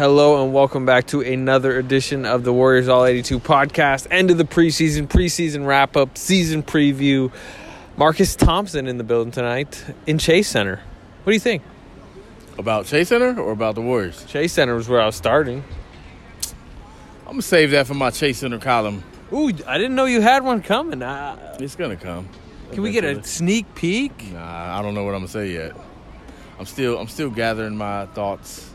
Hello and welcome back to another edition of the Warriors All 82 podcast. End of the preseason, preseason wrap up, season preview. Marcus Thompson in the building tonight in Chase Center. What do you think? About Chase Center or about the Warriors? Chase Center was where I was starting. I'm gonna save that for my Chase Center column. Ooh, I didn't know you had one coming. Uh, It's gonna come. can we get a sneak peek? Nah, I don't know what I'm gonna say yet. I'm still I'm still gathering my thoughts,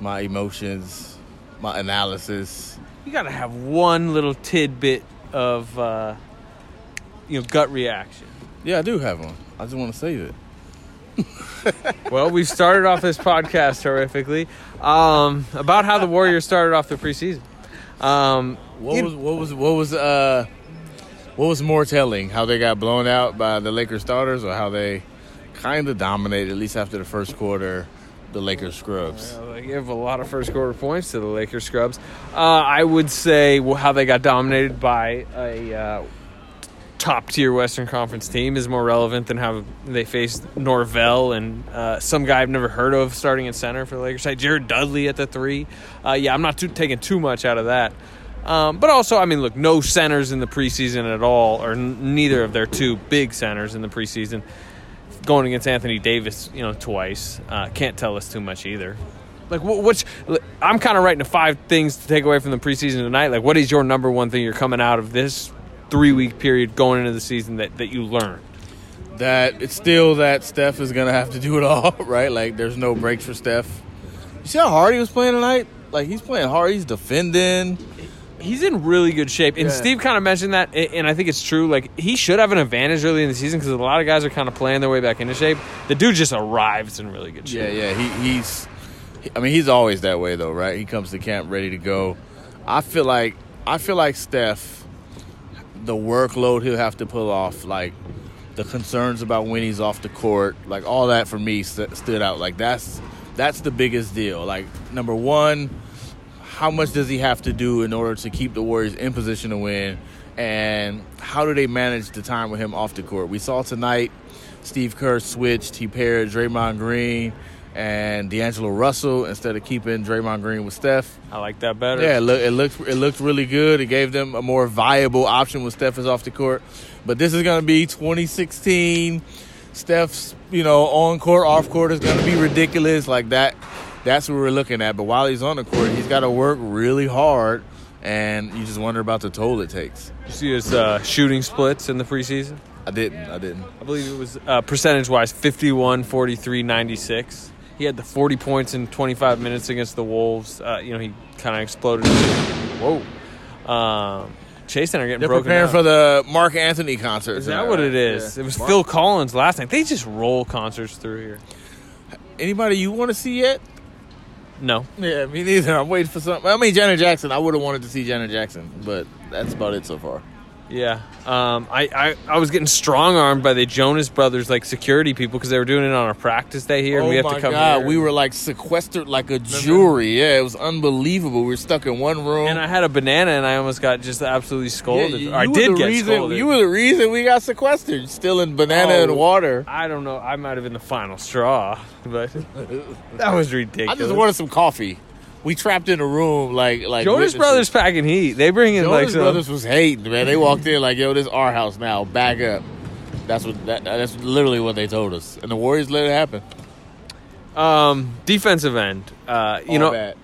my emotions, my analysis. You got to have one little tidbit of, uh, you know, gut reaction. Yeah, I do have one. I just want to save it. well, we've started off this podcast horrifically um, about how the Warriors started off the preseason. Um, What was what was what was uh what was more telling? How they got blown out by the Lakers starters, or how they kind of dominated at least after the first quarter, the Lakers scrubs. Uh, They give a lot of first quarter points to the Lakers scrubs. Uh, I would say how they got dominated by a uh, top tier Western Conference team is more relevant than how they faced Norvell and uh, some guy I've never heard of starting at center for the Lakers side, Jared Dudley at the three. Uh, yeah, I'm not too, taking too much out of that. Um, but also, I mean, look, no centers in the preseason at all, or n- neither of their two big centers in the preseason. Going against Anthony Davis, you know, twice uh, can't tell us too much either. Like, wh- which I'm kind of writing the five things to take away from the preseason tonight. Like, what is your number one thing you're coming out of this three week period going into the season that, that you learned? that it's still that Steph is gonna have to do it all, right? Like there's no breaks for Steph. You see how hard he was playing tonight? Like he's playing hard. He's defending. He's in really good shape, and Yeah. Steve kind of mentioned that, and I think it's true. Like he should have an advantage early in the season because a lot of guys are kind of playing their way back into shape. The dude just arrives in really good shape. Yeah, yeah. He, he's. I mean, he's always that way though, right? He comes to camp ready to go. I feel like I feel like Steph, the workload he'll have to pull off, like the concerns about when he's off the court, like all that for me st- stood out. Like that's that's the biggest deal. Like number one, how much does he have to do in order to keep the Warriors in position to win? And how do they manage the time with him off the court? We saw tonight Steve Kerr switched. He paired Draymond Green and D'Angelo Russell instead of keeping Draymond Green with Steph. I like that better. Yeah, it, look, it looked it looked really good. It gave them a more viable option when Steph is off the court. But this is going to be 2016. Steph's you know on court, off court is going to be ridiculous like that. That's what we're looking at. But while he's on the court, he's got to work really hard, and you just wonder about the toll it takes. You see his uh, shooting splits in the preseason. I didn't. I didn't. I believe it was uh, percentage wise 51, 43, 96. He had the 40 points in 25 minutes against the Wolves. Uh, you know, he kind of exploded. Whoa. Um, Chase Center getting They're broken preparing down. for the Marc Anthony concert. Is tonight, that what it is? Yeah. It was Mark- Phil Collins last night. They just roll concerts through here. Anybody you want to see yet? No. Yeah, me neither. I'm waiting for something. I mean, Janet Jackson. I would have wanted to see Janet Jackson, but that's about it so far. Yeah. Um, I, I, I was getting strong armed by the Jonas Brothers, like security people, because they were doing it on a practice day here, and oh we have my to come god, here. we were like sequestered like a jury. Yeah, it was unbelievable. We were stuck in one room. And I had a banana, and I almost got just absolutely Yeah, scolded. you, I you did get reason, scolded. You were the reason we got sequestered. Still in banana Oh. and water. I don't know. I might have been the final straw, but that was ridiculous. I just wanted some coffee. We trapped in a room like like Jonas witnesses. Brothers packing heat. They bring in like Jonas some. Brothers was hating, man. They walked in like, "Yo, this is our house now. Back up." That's what that, that's literally what they told us, and the Warriors let it happen. Um, defensive end. Uh, you All know, bad.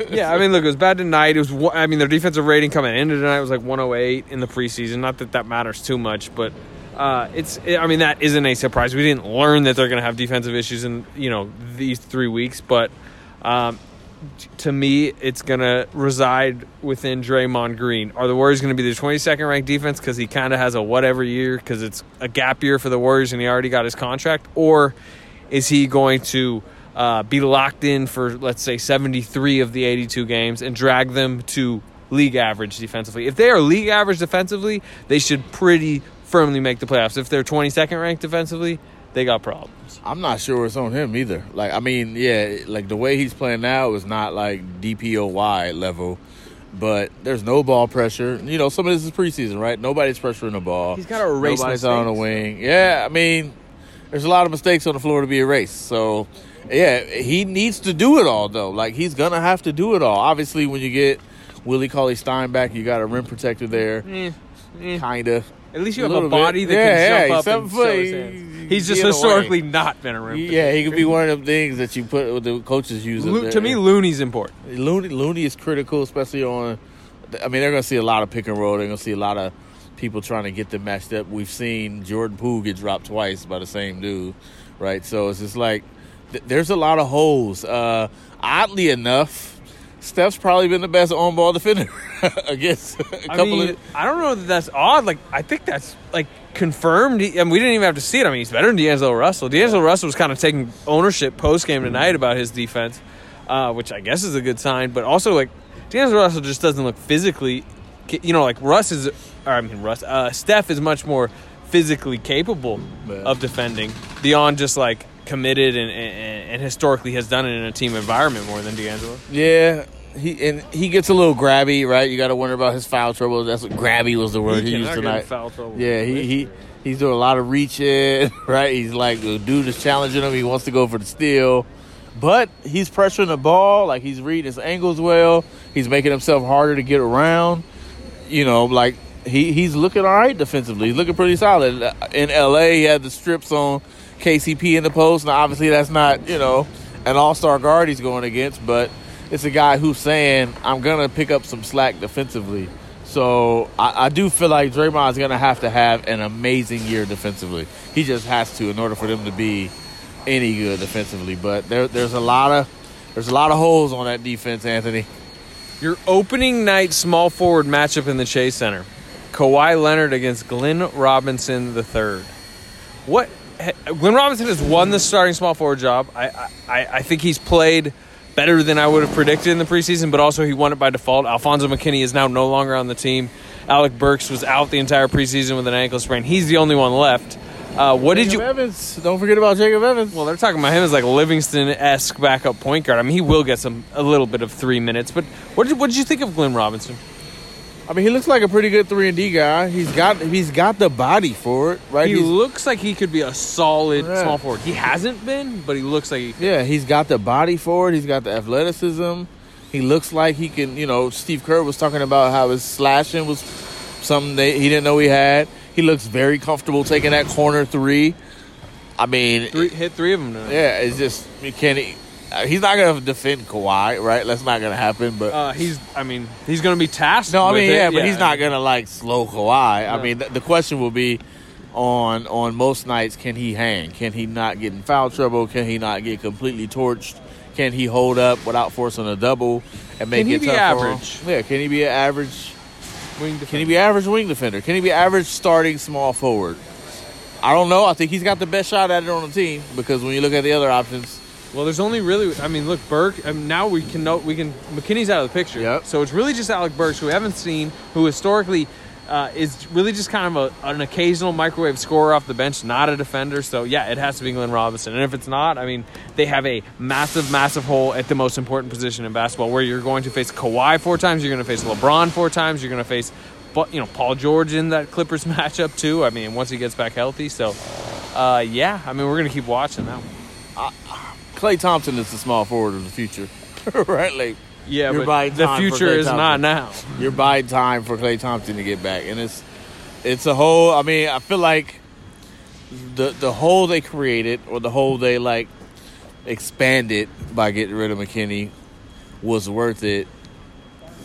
yeah. I mean, look, it was bad tonight. It was. I mean, their defensive rating coming into tonight was like 108 in the preseason. Not that that matters too much, but uh, it's. I mean, that isn't a surprise. We didn't learn that they're going to have defensive issues in you know these three weeks, but. Um, to me, it's going to reside within Draymond Green. Are the Warriors going to be the 22nd ranked defense because he kind of has a whatever year because it's a gap year for the Warriors and he already got his contract? Or is he going to uh, be locked in for, let's say, 73 of the 82 games and drag them to league average defensively? If they are league average defensively, they should pretty firmly make the playoffs. If they're 22nd ranked defensively, they got problems. I'm not sure it's on him either. Like, I mean, yeah, like the way he's playing now is not like DPOY level, but there's no ball pressure. You know, some of this is preseason, right? Nobody's pressuring the ball. He's gotta erase Nobody's on the wing. Yeah, I mean, there's a lot of mistakes on the floor to be erased. So Yeah, he needs to do it all though. Like he's gonna have to do it all. Obviously, when you get Willie Cauley Stein back, you got a rim protector there, Eh, eh. kinda. At least you have a bit. body that Yeah, can yeah, jump up seven and foot. He-. He's he just get away. historically not been a rim. Yeah, he could be one of them things that you put the coaches use. Lo- to me, Looney's important. Looney, Looney is critical, especially on. I mean, they're going to see a lot of pick and roll. They're going to see a lot of people trying to get them matched up. We've seen Jordan Poole get dropped twice by the same dude, right? So it's just like th- there's a lot of holes. Uh, oddly enough, Steph's probably been the best on ball defender against a I couple mean, of. I don't know that that's odd. Like, I think that's like confirmed. I mean, we didn't even have to see it. I mean, he's better than D'Angelo Russell. D'Angelo Russell was kind of taking ownership post game tonight about his defense, uh, which I guess is a good sign. But also, like, D'Angelo Russell just doesn't look physically. You know, like Russ is. Or I mean, Russ. Uh, Steph is much more physically capable of defending. beyond just like committed and, and and historically has done it in a team environment more than D'Angelo. Yeah. He and he gets a little grabby, right? You got to wonder about his foul trouble. That's what grabby was the word he, used cannot get tonight. foul trouble. Yeah, he, he he's doing a lot of reaching, right? He's like the dude is challenging him. He wants to go for the steal, but he's pressuring the ball. Like he's reading his angles well. He's making himself harder to get around. You know, like he he's looking all right defensively. He's looking pretty solid. In L.A., he had the strips on KCP in the post. Now, obviously, that's not you know an all star guard he's going against, but it's a guy who's saying I'm gonna pick up some slack defensively. So I, I do feel like Draymond's gonna have to have an amazing year defensively. He just has to in order for them to be any good defensively. But there, there's a lot of there's a lot of holes on that defense, Anthony. Your opening night small forward matchup in the Chase Center. Kawhi Leonard against Glenn Robinson III. What Glenn Robinson has won the starting small forward job. I, I, I think he's played better than I would have predicted in the preseason, but also he won it by default. Alfonzo McKinnie is now no longer on the team. Alec Burks was out the entire preseason with an ankle sprain. He's the only one left. Uh, what did Jacob you? Evans? Don't forget about Jacob Evans. Well, they're talking about him as like Livingston esque backup point guard. I mean, he will get some a little bit of three minutes. But what did what did you think of Glenn Robinson? I mean, he looks like a pretty good three and D guy. He's got he's got the body for it, right? He He's- looks like he could be a solid Yeah. small forward. He hasn't been, but he looks like he. Yeah, he's got the body for it. He's got the athleticism. He looks like he can. You know, Steve Kerr was talking about how his slashing was something that he didn't know he had. He looks very comfortable taking that corner three. I mean, Three, hit three of them now. yeah, it's just you can't. Uh, He's not gonna defend Kawhi, right? That's not gonna happen. But Uh, he's. I mean, he's going to be tasked. no, I mean, it. yeah, but he's not gonna like slow Kawhi. I mean, th- the question will be on on most nights: Can he hang? Can he not get in foul trouble? Can he not get completely torched? Can he hold up without forcing a double and make it tough for him? average? Yeah, can he be an average? Wing Can he defender. be average wing defender? Can he be average starting small forward? I don't know. I think he's got the best shot at it on the team because when you look at the other options, Well, there's only really. I mean, look, Burke. I mean, now we can know we can. McKinnie's out of the picture. Yep. So it's really just Alec Burks, who we haven't seen, who historically uh, is really just kind of a, an occasional microwave scorer off the bench, not a defender. So yeah, it has to be Glenn Robinson. And if it's not, I mean, they have a massive, massive hole at the most important position in basketball, where you're going to face Kawhi four times, you're going to face LeBron four times, you're going to face. But you know Paul George in that Clippers matchup too. I mean, once he gets back healthy, so uh, yeah. I mean, we're gonna keep watching that. One. Klay Thompson is the small forward of the future, right? Like Yeah, You're but the future is not now. you're buying time for Klay Thompson to get back, and it's it's a whole. I mean, I feel like the the hole they created or the hole they like expanded by getting rid of McKinnie was worth it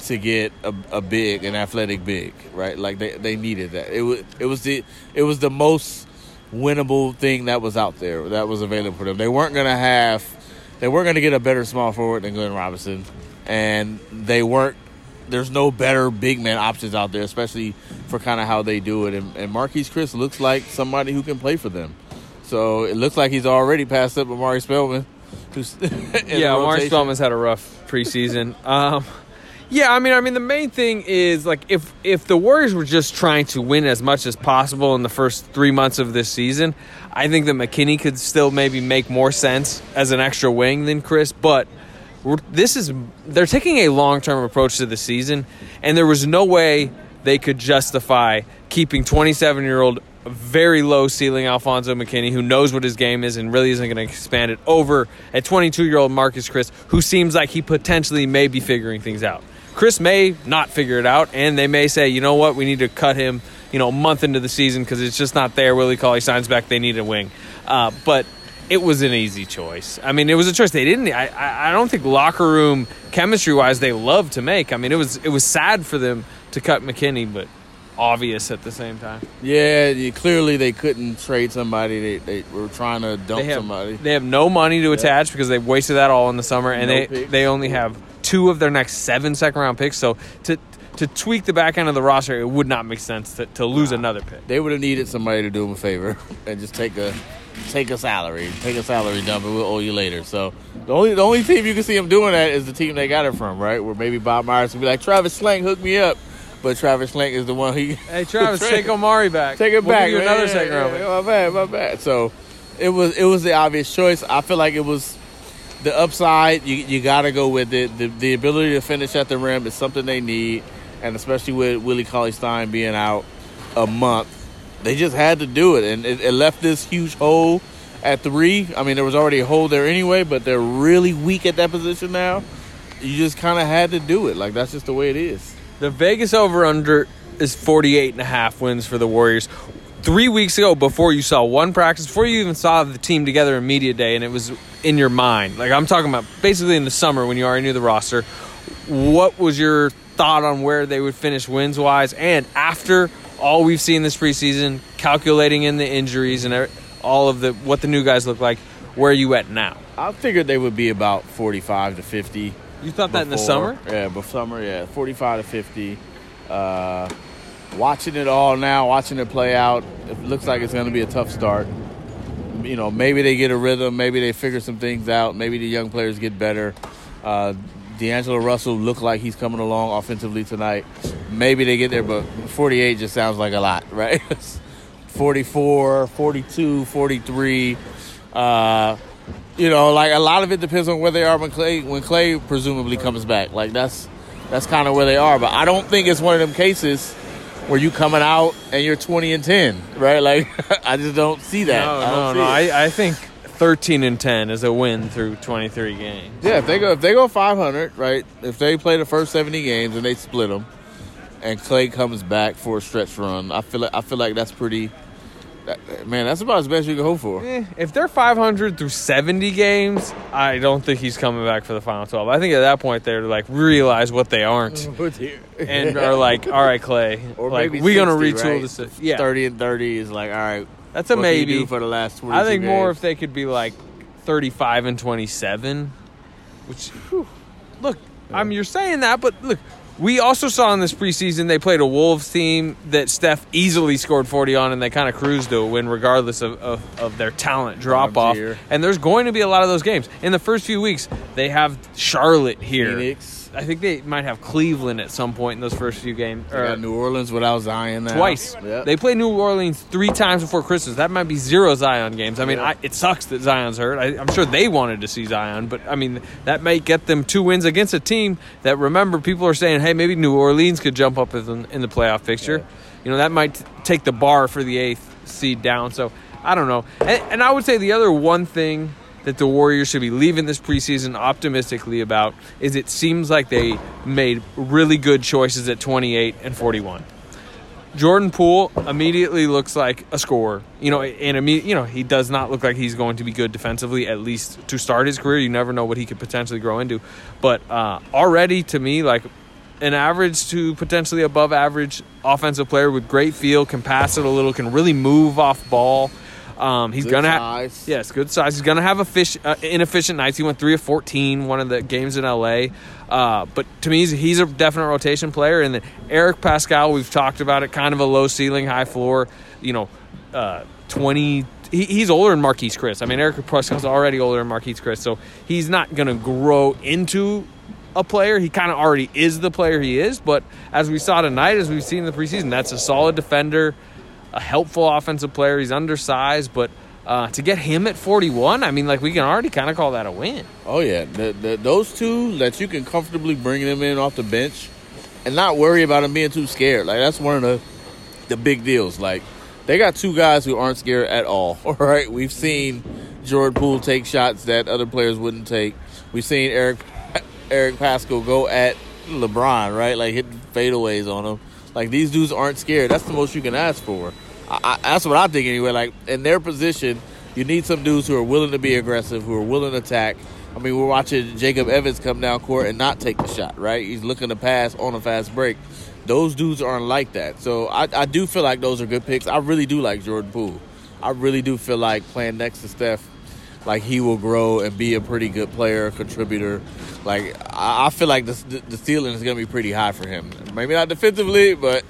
to get a, a big, an athletic big, right? Like they, they needed that. It was it was the it was the most winnable thing that was out there that was available for them. They weren't gonna have they weren't gonna get a better small forward than Glenn Robinson, and they weren't. There's no better big man options out there, especially for kind of how they do it. And, and Marquese Chriss looks like somebody who can play for them. So it looks like he's already passed up Omari Spellman. Who's yeah, Omari. Spellman's had a rough preseason. um, yeah, I mean, I mean, the main thing is like if if the Warriors were just trying to win as much as possible in the first three months of this season, I think that McKinnie could still maybe make more sense as an extra wing than Chriss. But this is they're taking a long term approach to the season, and there was no way they could justify keeping 27 year old very low ceiling Alfonzo McKinnie, who knows what his game is and really isn't going to expand it over a 22 year old Marquese Chriss, who seems like he potentially may be figuring things out. Chriss may not figure it out, and they may say, you know what, we need to cut him, you know, a month into the season because it's just not there. Willie Cauley Stein's back; they need a wing. Uh, but it was an easy choice. I mean, it was a choice they didn't. I, I don't think locker room chemistry wise they love to make. I mean, it was it was sad for them to cut McKinnie, but obvious at the same time. Yeah, you, clearly they couldn't trade somebody. They, they were trying to dump They have somebody. they have no money to attach because they wasted that all in the summer, and No they picks. they only have two of their next seven second round picks. So to to tweak the back end of the roster, it would not make sense to, to lose another pick. They would have needed somebody to do them a favor and just take a take a salary, take a salary dump, and we'll owe you later. So the only the only team you can see them doing that is the team they got it from, right? Where maybe Bob Myers would be like, Travis Schlenk, hook me up, but Travis Schlenk is the one he Hey Travis, take Omari back. Take it We'll back. give you man. another second round. yeah, pick. My bad, my bad. So it was it was the obvious choice. I feel like it was the upside. You you got to go with it. The the ability to finish at the rim is something they need, and especially with Willie Cauley Stein being out a month, they just had to do it, and it, it left this huge hole at three. I mean, there was already a hole there anyway, but they're really weak at that position now. You just kind of had to do it. Like that's just the way it is. The Vegas over under is 48 and a half wins for the Warriors. Three weeks ago, before you saw one practice, before you even saw the team together in media day, and it was in your mind, like I'm talking about basically in the summer when you already knew the roster, what was your thought on where they would finish wins wise? And after all we've seen this preseason, calculating in the injuries and all of the what the new guys look like, where are you at now? I figured they would be about forty-five to fifty. You thought that in the summer? Yeah, before summer, yeah. 45 to 50. Uh, watching it all now, watching it play out, it looks like it's going to be a tough start. You know, maybe they get a rhythm, maybe they figure some things out, maybe the young players get better. Uh, D'Angelo Russell looked like he's coming along offensively tonight. Maybe they get there, but 48 just sounds like a lot, right? 44, 42, 43. Uh, you know, like a lot of it depends on where they are when Klay when Klay presumably comes back. Like that's that's kind of where they are. But I don't think it's one of them cases where you coming out and you're 20 and 10, right? Like I just don't see that. No, I don't no, no. I, I think 13 and 10 is a win through 23 games. yeah, if they go if they go 500, right? If they play the first 70 games and they split them, and Klay comes back for a stretch run, I feel like I feel like that's pretty. That, man, that's about as best you can hope for. Eh, if they're 500 through 70 games, I don't think he's coming back for the final 12. I think at that point they're like realize what they aren't and are like, all right, Klay, or like we're gonna retool right? this. Yeah, 30 and 30 is like all right. that's a what can you maybe. do for the last 22 I think more if they could be like 35 and 27, which whew, look, I mean you're saying that, but look, we also saw in this preseason they played a Wolves team that Steph easily scored 40 on, and they kind of cruised to a win regardless of, of, of their talent drop off. tier. And there's going to be a lot of those games in the first few weeks. They have Charlotte here. Phoenix. I think they might have Cleveland at some point in those first few games. They or- New Orleans without Zion now. twice. Yep. They play New Orleans three times before Christmas. That might be zero Zion games. I mean, Yeah. I, it sucks that Zion's hurt. I, I'm sure they wanted to see Zion, but I mean, that might get them two wins against a team that, remember, people are saying, hey, maybe New Orleans could jump up in, in the playoff picture. You know, that might take the bar for the eighth seed down. So I don't know. And, and I would say the other one thing that the Warriors should be leaving this preseason optimistically about is it seems like they made really good choices at 28 and 41. Jordan Poole immediately looks like a scorer. You know, and you know he does not look like he's going to be good defensively. At least to start his career, you never know what he could potentially grow into. But uh, already, to me, like an average to potentially above average offensive player with great feel, can pass it a little, can really move off ball. Um, he's Good gonna have yes, good size. He's gonna have a fish, uh, inefficient nights. He went three of fourteen one of the games in LA. Uh, but to me, he's, he's a definite rotation player. And then Eric Paschall, we've talked about it, kind of a low ceiling, high floor. You know, uh, twenty. He, he's older than Marquese Chriss. I mean, Eric Paschall's already older than Marquese Chriss, so he's not gonna grow into a player. He kind of already is the player he is. But as we saw tonight, as we've seen in the preseason, that's a solid defender, a helpful offensive player. He's undersized, but uh, to get him at 41, I mean, like we can already kind of call that a win. Oh yeah, the, the, those two that you can comfortably bring them in off the bench, and not worry about them being too scared. Like that's one of the the big deals. Like they got two guys who aren't scared at all. All right, we've seen Jordan Poole take shots that other players wouldn't take. We've seen Eric Eric Paschall go at LeBron, right? Like hit fadeaways on him. Like these dudes aren't scared. That's the most you can ask for. I, I, that's what I think anyway. Like in their position, you need some dudes who are willing to be aggressive, who are willing to attack. I mean, we're watching Jacob Evans come down court and not take the shot, right? He's looking to pass on a fast break. Those dudes aren't like that. So I, I do feel like those are good picks. I really do like Jordan Poole. I really do feel like playing next to Steph, like he will grow and be a pretty good player, contributor. Like I, I feel like the, the ceiling is going to be pretty high for him. Maybe not defensively, but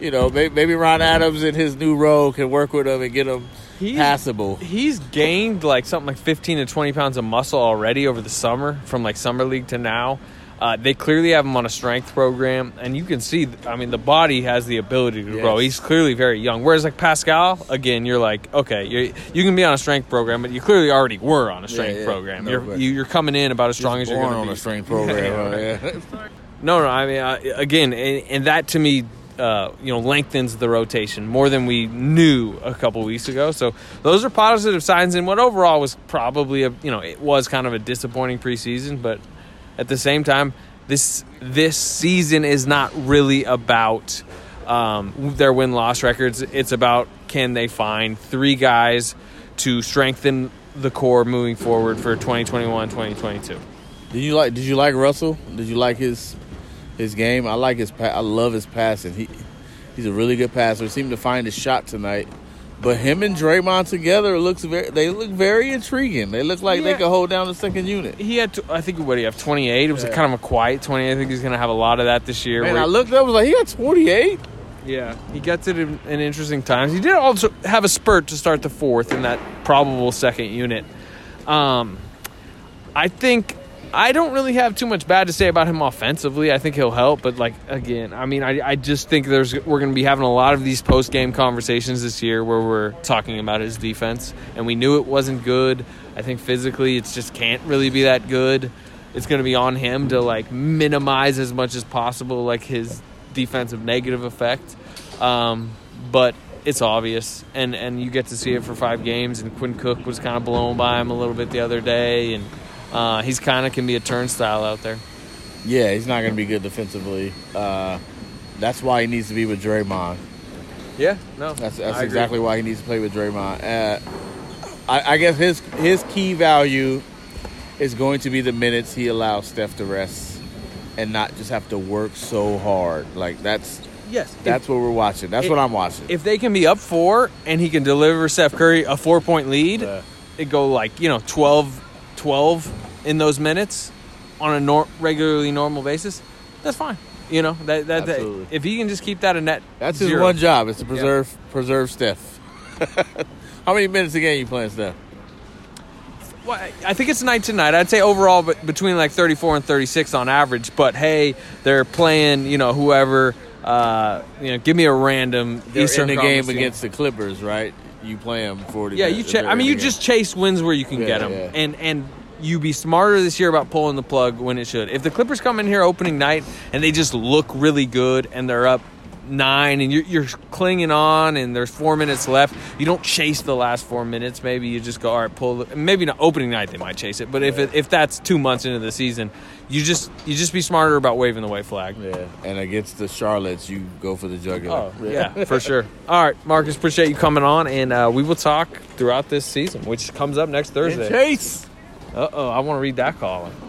you know, maybe, maybe Ron Adams in his new role can work with him and get him He's- passable. He's gained like something like 15 to 20 pounds of muscle already over the summer from like summer league to now. Uh, they clearly have him on a strength program, and you can see. I mean, the body has the ability to grow. He's clearly very young. Whereas like Paschall, again, you're like, okay, you you can be on a strength program, but you clearly already were on a strength yeah. program. No you're you, you're coming in about as strong as you're going to on be. a strength program. yeah. No, no. I mean, uh, again, and, and that to me, uh, you know, lengthens the rotation more than we knew a couple weeks ago. So those are positive signs. And what overall was probably a, you know, it was kind of a disappointing preseason, but at the same time, this this season is not really about um, their win loss records. It's about can they find three guys to strengthen the core moving forward for 2021 2022. Did you like? Did you like Russell? Did you like his his game? I like his. I love his passing. He he's a really good passer. He seemed to find his shot tonight. But him and Draymond together looks very. They look very intriguing. They look like they could hold down the second unit. He had, to, I think, what do you have? Twenty eight. It was a Yeah. kind of a quiet twenty. I think he's going to have a lot of that this year. Where- I looked up. I was like, he got twenty eight. yeah, he gets it in, in interesting times. He did also have a spurt to start the fourth in that probable second unit. Um, I think I don't really have too much bad to say about him offensively. I think he'll help, but like again, I mean, I, I just think there's we're going to be having a lot of these post game conversations this year where we're talking about his defense, and we knew it wasn't good. I think physically, it's just can't really be that good. It's going to be on him to like minimize as much as possible like his defensive negative effect. Um, but it's obvious, and and you get to see it for five games. And Quinn Cook was kind of blown by him a little bit the other day, and uh, he's kind of can be a turnstile out there. Yeah, he's not going to be good defensively. Uh, that's why he needs to be with Draymond. Yeah, no, That's that's exactly why he needs to play with Draymond. Uh, I, I guess his his key value is going to be the minutes he allows Steph to rest and not just have to work so hard. Like that's yes. that's what we're watching. That's if- what I'm watching. if they can be up four and he can deliver Steph Curry a four point lead, Yeah. it go like you know 12, 12 in those minutes on a nor- regularly normal basis. That's fine. You know that that, that if he can just keep that a net. that's his one job is to preserve preserve Steph. How many minutes a game you playing Steph? Well, I think it's night to night. I'd say overall, but between like 34 and 36 on average. But hey, they're playing. You know, whoever. Uh, you know, give me a random They're Eastern in the game against the Clippers, right? You play them forty. Yeah, you. minutes. Cha- They're I mean, you just chase wins where you can Yeah, get them, yeah. and and you be smarter this year about pulling the plug when it should. If the Clippers come in here opening night and they just look really good and they're up nine and you're, you're clinging on and there's four minutes left, you don't chase the last four minutes. Maybe you just go, all right, pull. The, maybe not opening night they might chase it, but if it, if that's two months into the season, you just you just be smarter about waving the white flag. Yeah, and against the Charlottes, you go for the jugular. Oh yeah, for sure. All right, Marcus, appreciate you coming on, and uh, we will talk throughout this season, which comes up next And Thursday. Chase. Uh oh, I want to read that column.